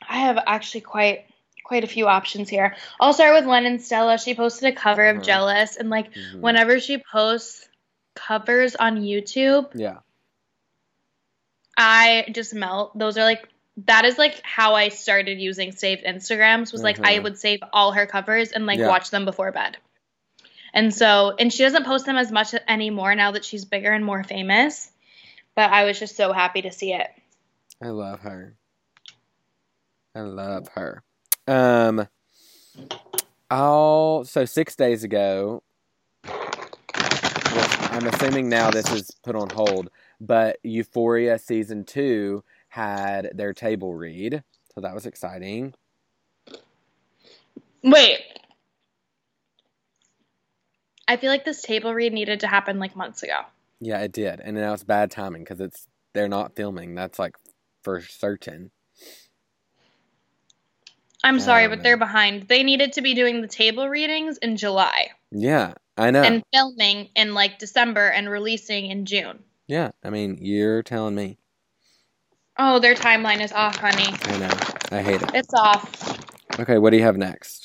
I have actually quite quite a few options here. I'll start with Lennon Stella. She posted a cover Mhm. of Jealous and like Mhm. whenever she posts covers on YouTube, Yeah. I just melt. Those are like that is like how I started using saved Instagrams was like I Mhm. would save all her covers and like Yeah. watch them before bed. And so and she doesn't post them as much anymore now that she's bigger and more famous. But I was just so happy to see it. I love her. I love her. Um, I'll so six days ago. I'm assuming now this is put on hold, but Euphoria season two had their table read, so that was exciting. Wait. I feel like this table read needed to happen like months ago. Yeah, it did, and now it's bad timing because it's they're not filming. That's like for certain. I'm sorry, but um, they're behind. They needed to be doing the table readings in July Yeah, I know. and filming in like December and releasing in June. yeah, I mean, you're telling me. Oh, their timeline is off, honey. I know. I hate it. It's off. Okay, what do you have next?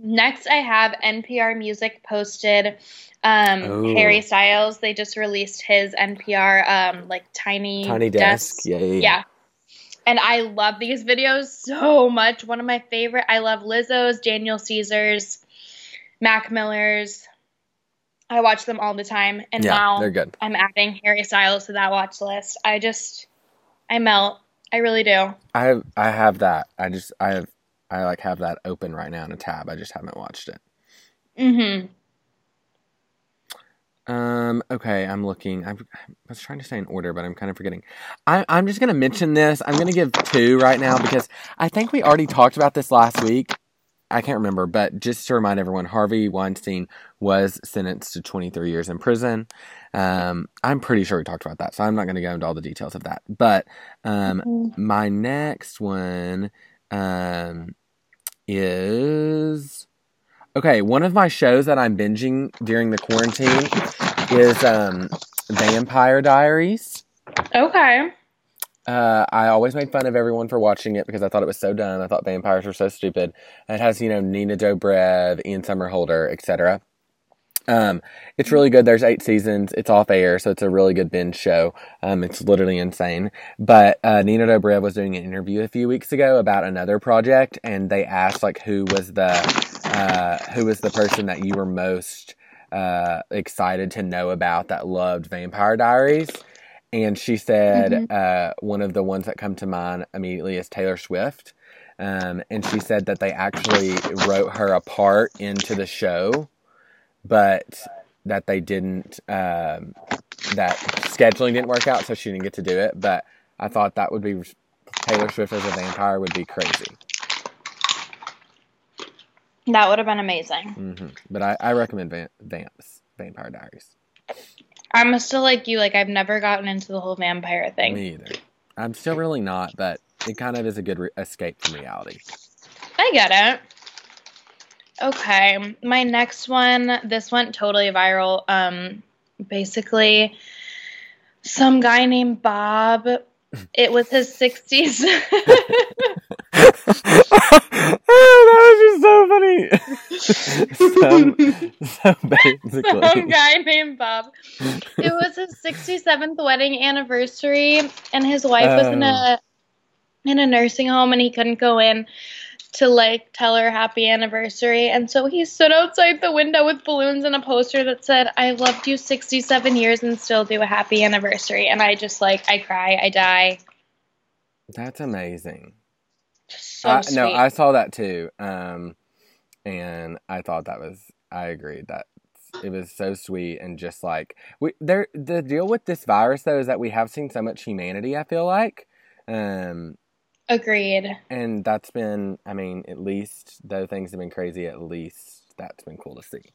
Next, I have NPR Music posted um, Oh. Harry Styles. They just released his NPR um, like tiny Tiny desk. Yeah, yeah, yeah. Yeah. And I love these videos so much. One of my favorite. I love Lizzo's, Daniel Caesar's, Mac Miller's. I watch them all the time. And Yeah, now they're good. I'm adding Harry Styles to that watch list. I just, I melt. I really do. I have I have that. I just I have I like have that open right now in a tab. I just haven't watched it. Mm-hmm. Um. Okay, I'm looking. I'm, I was trying to stay in order, but I'm kind of forgetting. I, I'm just gonna mention this. I'm gonna give two right now because I think we already talked about this last week. I can't remember, but just to remind everyone, Harvey Weinstein was sentenced to 23 years in prison. Um, I'm pretty sure we talked about that, so I'm not going to go into all the details of that. But um, my next one um, is okay. One of my shows that I'm binging during the quarantine is um, Vampire Diaries. Okay. Uh, I always made fun of everyone for watching it because I thought it was so dumb. I thought vampires were so stupid. And it has, you know, Nina Dobrev, Ian Somerhalder, etc. Um, it's really good. There's eight seasons. It's off air, so it's a really good binge show. Um, it's literally insane. But uh, Nina Dobrev was doing an interview a few weeks ago about another project, and they asked like who was the uh, who was the person that you were most uh, excited to know about that loved Vampire Diaries. And she said Mhm. uh, one of the ones that come to mind immediately is Taylor Swift. Um, and she said that they actually wrote her a part into the show, but that they didn't, um, that scheduling didn't work out, so she didn't get to do it. But I thought that would be Taylor Swift as a vampire would be crazy. That would have been amazing. hmm But I, I recommend Vamps, Vampire Diaries. I'm still like you, like I've never gotten into the whole vampire thing. Me either. I'm still really not, but it kind of is a good re- escape from reality. I get it. Okay, my next one. This went totally viral. Um, basically, some guy named Bob. It was his sixties. *laughs* oh, that was just so funny. so, some guy named Bob. It was his sixty-seventh wedding anniversary, and his wife was in a in a nursing home, and he couldn't go in to like tell her happy anniversary. And so he stood outside the window with balloons and a poster that said, I loved you 67 years and still do a happy anniversary. And I just like, I cry, I die. that's amazing. So I, sweet. no, I saw that too, um, and I thought that was. I agreed that it was so sweet and just like we there. The deal with this virus though is that we have seen so much humanity. I feel like, um, Agreed. and that's been. I mean, at least though things have been crazy, at least that's been cool to see.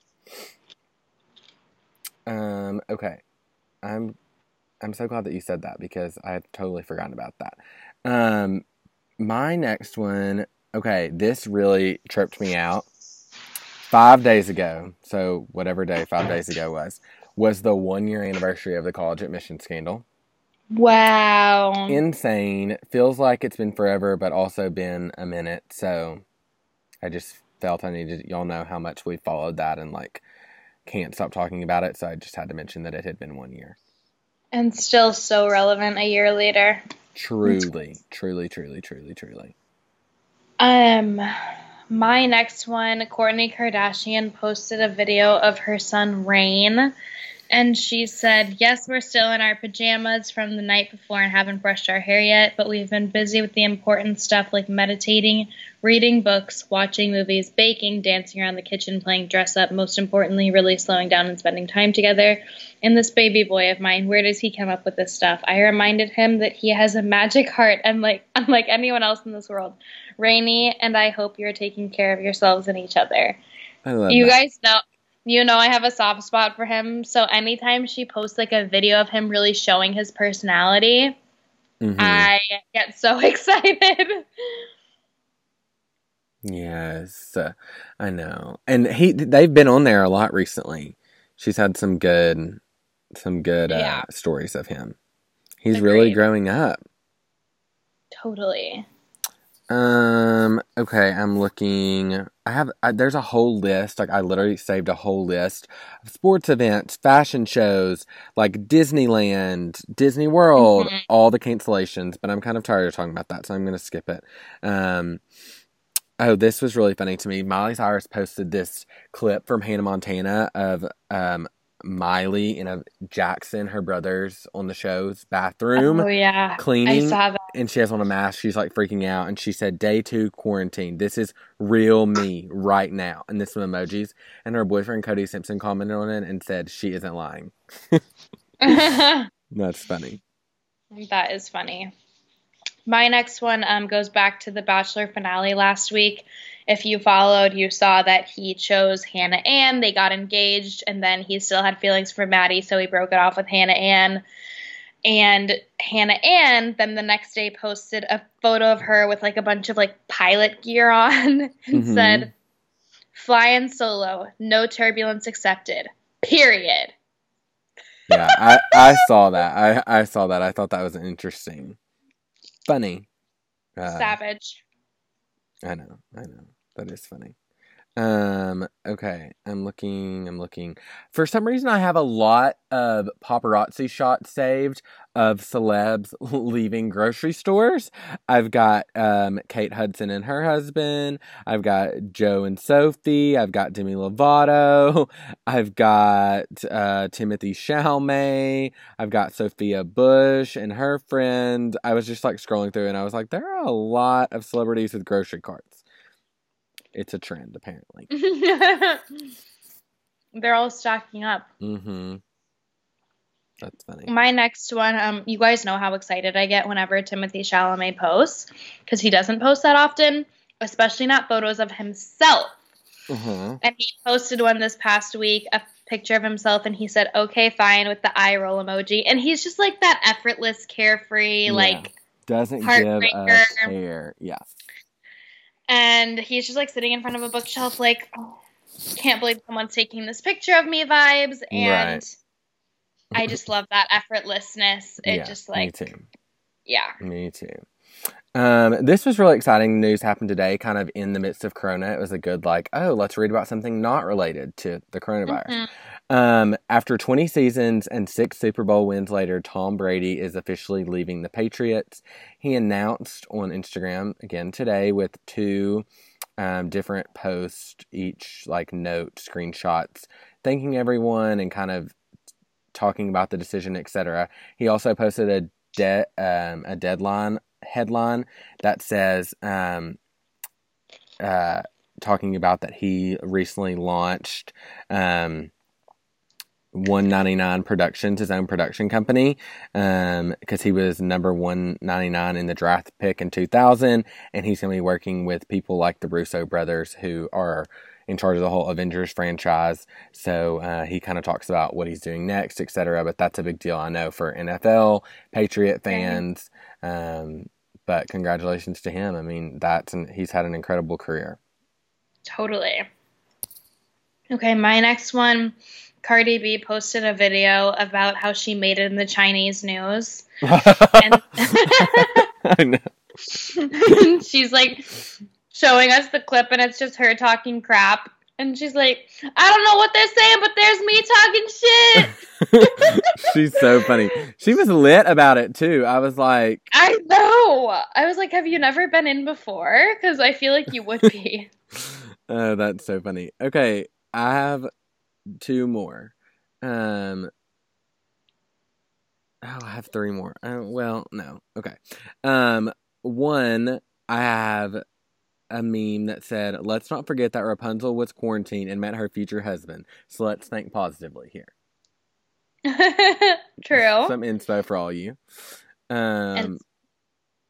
Um. Okay, I'm. I'm so glad that you said that because I had totally forgotten about that. Um, my next one, okay, this really tripped me out. Five days ago, so whatever day five days ago was, was the one year anniversary of the college admission scandal. Wow. Insane. Feels like it's been forever, but also been a minute. So I just felt I needed, y'all know how much we followed that and like can't stop talking about it. So I just had to mention that it had been one year. and still so relevant a year later. Truly, truly, truly, truly, truly. Um, my next one, Kourtney Kardashian posted a video of her son Rain, and she said, "Yes, we're still in our pajamas from the night before and haven't brushed our hair yet, but we've been busy with the important stuff like meditating, reading books, watching movies, baking, dancing around the kitchen, playing dress up. Most importantly, really slowing down and spending time together." And this baby boy of mine, where does he come up with this stuff? I reminded him that he has a magic heart, and like *laughs* unlike anyone else in this world. Rainy, and I hope you're taking care of yourselves and each other. I love you that. guys know, you know, I have a soft spot for him. So anytime she posts like a video of him really showing his personality, Mhm. I get so *laughs* excited. Yes, uh, I know, and he they've been on there a lot recently. She's had some good, some good uh, stories of him. He's really growing up. totally. Um. Okay, I'm looking. I have. I, there's a whole list. Like I literally saved a whole list of sports events, fashion shows, like Disneyland, Disney World, Mhm. all the cancellations. But I'm kind of tired of talking about that, so I'm gonna skip it. Um. Oh, this was really funny to me. Miley Cyrus posted this clip from Hannah Montana of um Miley and Jackson, her brothers, on the show's bathroom oh yeah, I cleaning saw that. and she has on a mask. She's like freaking out, and she said, "Day two quarantine. This is real me right now." And this some emojis. And her boyfriend Cody Simpson commented on it and said she isn't lying. *laughs* That's funny. That is funny. My next one um, goes back to the Bachelor finale last week. If you followed, you saw that he chose Hannah Ann. They got engaged, and then he still had feelings for Maddie, so he broke it off with Hannah Ann. And Hannah Ann then the next day posted a photo of her with like a bunch of like pilot gear on and Mhm. said, Flying solo, no turbulence accepted. Period. Yeah, I I saw that. I I saw that. I thought that was interesting, funny. Uh, Savage. I know. I know. That is funny. Um, okay, I'm looking, I'm looking. For some reason, I have a lot of paparazzi shots saved of celebs *laughs* leaving grocery stores. I've got um, Kate Hudson and her husband. I've got Joe and Sophie. I've got Demi Lovato. *laughs* I've got uh, Timothée Chalamet. I've got Sophia Bush and her friend. I was just like scrolling through and I was like, there are a lot of celebrities with grocery carts. It's a trend, apparently. *laughs* They're all stocking up. Mm-hmm. That's funny. My next one, um, you guys know how excited I get whenever Timothée Chalamet posts because he doesn't post that often, especially not photos of himself. Mm-hmm. And he posted one this past week, a picture of himself, and he said, "Okay, fine," with the eye roll emoji, and he's just like that effortless, carefree, Yeah. like Doesn't give a care. Yeah. And he's just like sitting in front of a bookshelf like oh, can't believe someone's taking this picture of me vibes and Right. i just love that effortlessness it yeah, just me like too. yeah Me too. Um, this was really exciting news happened today, kind of in the midst of Corona. It was a good, like, oh, let's read about something not related to the coronavirus. Mhm. Um, after 20 seasons and six Super Bowl wins later, Tom Brady is officially leaving the Patriots. He announced on Instagram again today with two um, different posts, each like note screenshots, thanking everyone and kind of talking about the decision, etc. He also posted a de- um, a deadline headline that says um, uh, talking about that he recently launched um, 199 Productions, his own production company, because he was number 199 in the draft pick in 2000, and he's going to be working with people like the Russo brothers who are in charge of the whole Avengers franchise. So uh, he kind of talks about what he's doing next, etc. But that's a big deal, I know, for NFL Patriot fans. Um, but congratulations to him. I mean, that's an, he's had an incredible career. totally okay my next one cardi b posted a video about how she made it in the chinese news *laughs* and I know. *laughs* she's like showing us the clip and it's just her talking crap and she's like i don't know what they're saying but there's me talking shit *laughs* She's so funny. She was lit about it too. I was like, I know. I was like, have you never been in before? Because I feel like you would be. oh, that's so funny. Okay, I have two more. Um, oh, I have three more. Uh, well, no. Okay. Um, one, I have a meme that said, "Let's not forget that Rapunzel was quarantined and met her future husband. So let's think positively here." *laughs* True. Some inspo for all you. Um, and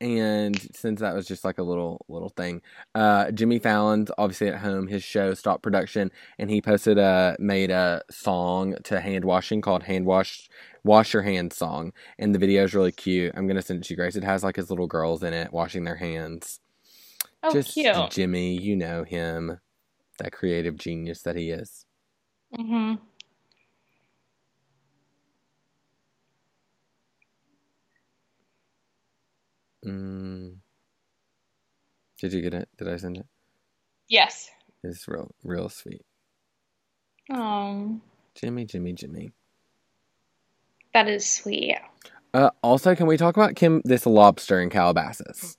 since that was just like a little little thing, uh, Jimmy Fallon's obviously at home. His show stopped production, and he posted a made a song to hand washing called "Hand Wash Wash Your Hands" song, and the video is really cute. I'm gonna send it to you, Grace. It has like his little girls in it washing their hands. oh, just cute. Jimmy, you know him, that creative genius that he is. hmm Mm. Did you get it? Did I send it? Yes. It's real, real sweet. Oh, Jimmy, Jimmy, Jimmy. that is sweet. Uh, also, can we talk about Kim this lobster in Calabasas?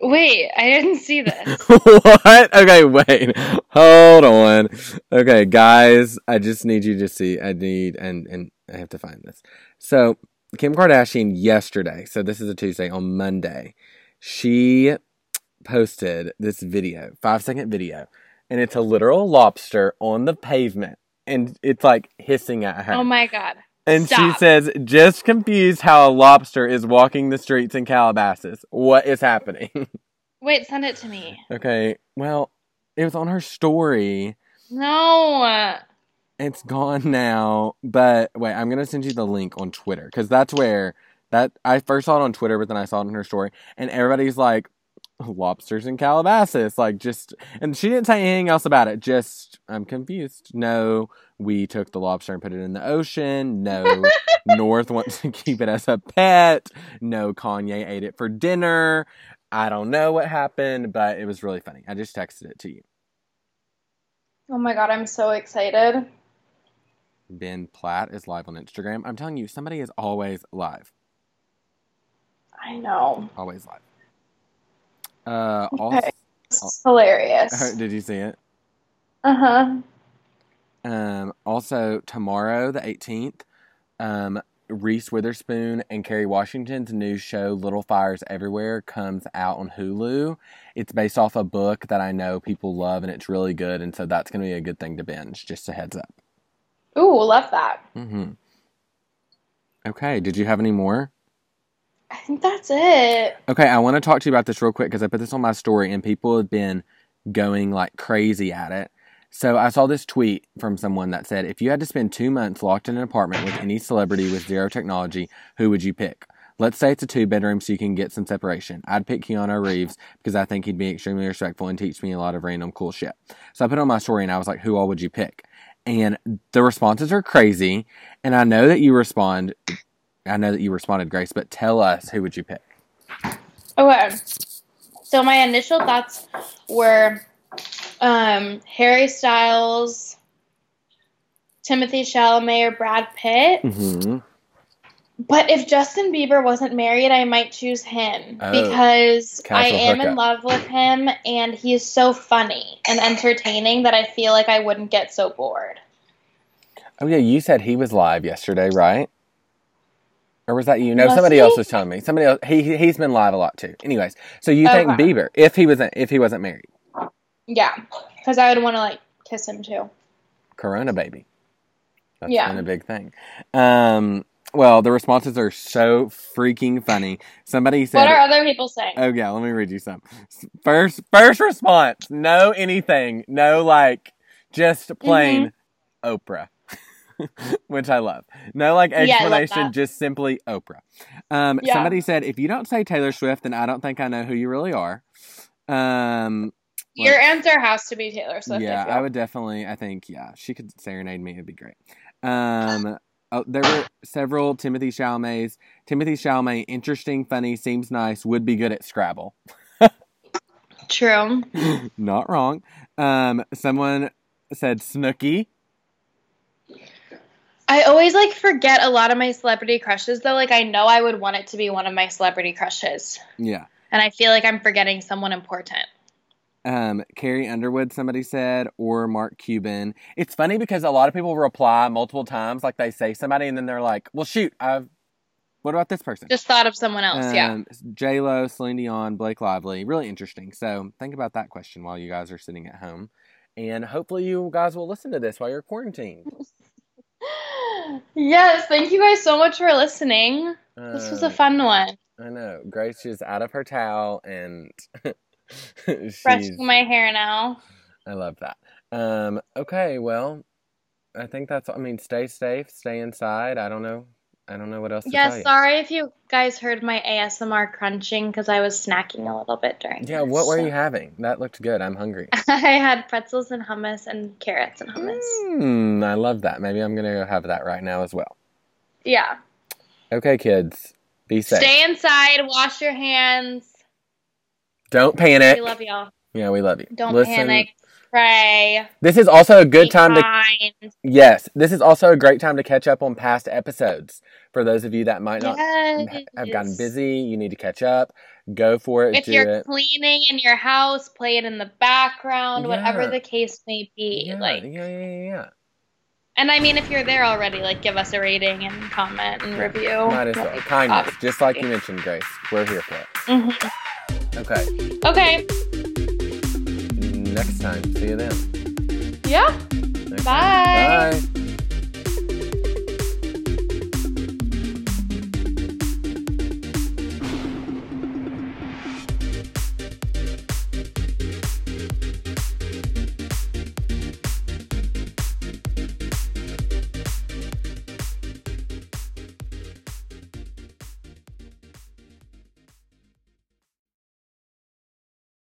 Wait, I didn't see this. *laughs* what? Okay, wait. Hold on. Okay, guys, I just need you to see. I need and and I have to find this. So, Kim Kardashian yesterday, so this is a Tuesday on Monday, she posted this video, 5-second video, and it's a literal lobster on the pavement and it's like hissing at her. oh my god. And she says, just confused how a lobster is walking the streets in Calabasas. What is happening? *laughs* Wait, send it to me. okay, well, it was on her story. No. It's gone now. But wait, I'm going to send you the link on Twitter because that's where that I first saw it on Twitter, but then I saw it in her story. And everybody's like, lobsters in Calabasas. Like, just, and she didn't say anything else about it. Just, I'm confused. No, we took the lobster and put it in the ocean. No, *laughs* North wants to keep it as a pet. No, Kanye ate it for dinner. I don't know what happened, but it was really funny. I just texted it to you. Oh my god, I'm so excited. Ben Platt is live on Instagram. I'm telling you, somebody is always live. I know. Always live. Uh, Okay. also, It's hilarious. *laughs* did you see it? Uh huh. Um, also, tomorrow, the 18th, um, Reese Witherspoon and Kerry Washington's new show, Little Fires Everywhere, comes out on Hulu. It's based off a book that I know people love, and it's really good, and so that's going to be a good thing to binge. Just a heads up. Ooh, love that. hmm Okay, did you have any more? I think that's it. Okay, I want to talk to you about this real quick because I put this on my story, and people have been going like crazy at it. So I saw this tweet from someone that said, if you had to spend two months locked in an apartment with any celebrity with zero technology, who would you pick? Let's say it's a two bedroom so you can get some separation. I'd pick Keanu Reeves because I think he'd be extremely respectful and teach me a lot of random cool shit. So I put on my story and I was like, who all would you pick? And the responses are crazy. And I know that you respond, I know that you responded, Grace, but tell us who would you pick? Okay. So my initial thoughts were um, Harry Styles, Timothée Chalamet, or Brad Pitt. Mm-hmm. But if Justin Bieber wasn't married, I might choose him Oh. because I am in love with him and he is so funny and entertaining that I feel like I wouldn't get so bored. Oh yeah, you said he was live yesterday, right? Or was that you? No, Was somebody he? else was telling me. Somebody else. He he- he's been live a lot too. Anyways, so you think Bieber if he wasn't if he wasn't married, Yeah, because I would want to like kiss him too. Corona baby. That's Yeah. been a big thing. Um. Well, the responses are so freaking funny. Somebody said, What are other people saying? "Oh yeah, let me read you some." First first response, no anything, no like, just plain Mm-hmm. Oprah. *laughs* Which I love. No like Yeah, explanation, that. just simply Oprah. Um, Yeah. Somebody said, if you don't say Taylor Swift, then I don't think I know who you really are. Um, Your answer has to be Taylor Swift. yeah, I. I would definitely. I think yeah, she could serenade me. It'd be great. Um, oh, there were several Timothée Chalamet's. Timothée Chalamet, interesting, funny, seems nice, would be good at Scrabble. *laughs* True. Not wrong. Um, someone said Snooki. I always like forget a lot of my celebrity crushes though. Like I know I would want it to be one of my celebrity crushes, Yeah. and I feel like I'm forgetting someone important. Um, Carrie Underwood, somebody said, or Mark Cuban. It's funny because a lot of people reply multiple times, like they say somebody, and then they're like, "Well, shoot, I've what about this person?" Just thought of someone else. yeah. Um, J Lo, Celine Dion, Blake Lively. Really interesting. So think about that question while you guys are sitting at home, and hopefully you guys will listen to this while you're quarantined. *laughs* Yes. Thank you guys so much for listening. This was a Uh, fun one. I know. Grace is out of her towel and. *laughs* *laughs* Brushing my hair now. I love that. Um, okay, well, I think that's. I mean, stay safe, stay inside. I don't know. I don't know what else to Yeah. Sorry if you guys heard my ASMR crunching because I was snacking a little bit during. Yeah, this, what were so. you having? That looked good. I'm hungry. *laughs* I had pretzels and hummus and carrots and hummus. Mm, I love that. Maybe I'm gonna go have that right now as well. Yeah. Okay, kids, be safe. Stay inside. Wash your hands. Don't panic. We love y'all. yeah, we love you. Don't Listen, panic. Pray. This is also a good Be time to. Yes, this is also a great time to catch up on past episodes. For those of you that might not Yes. have gotten busy, you need to catch up. Go for it. If you're it. cleaning in your house, play it in the background, whatever the case may be. Yeah, Like, yeah, yeah, yeah, yeah. and I mean, if you're there already, like, give us a rating and comment and review. Might as well. Like, Kindness, uh, just like you mentioned, Grace. We're here for it. mhm. Okay. Okay. Next time. See you then. Yeah. Okay. Bye. Bye.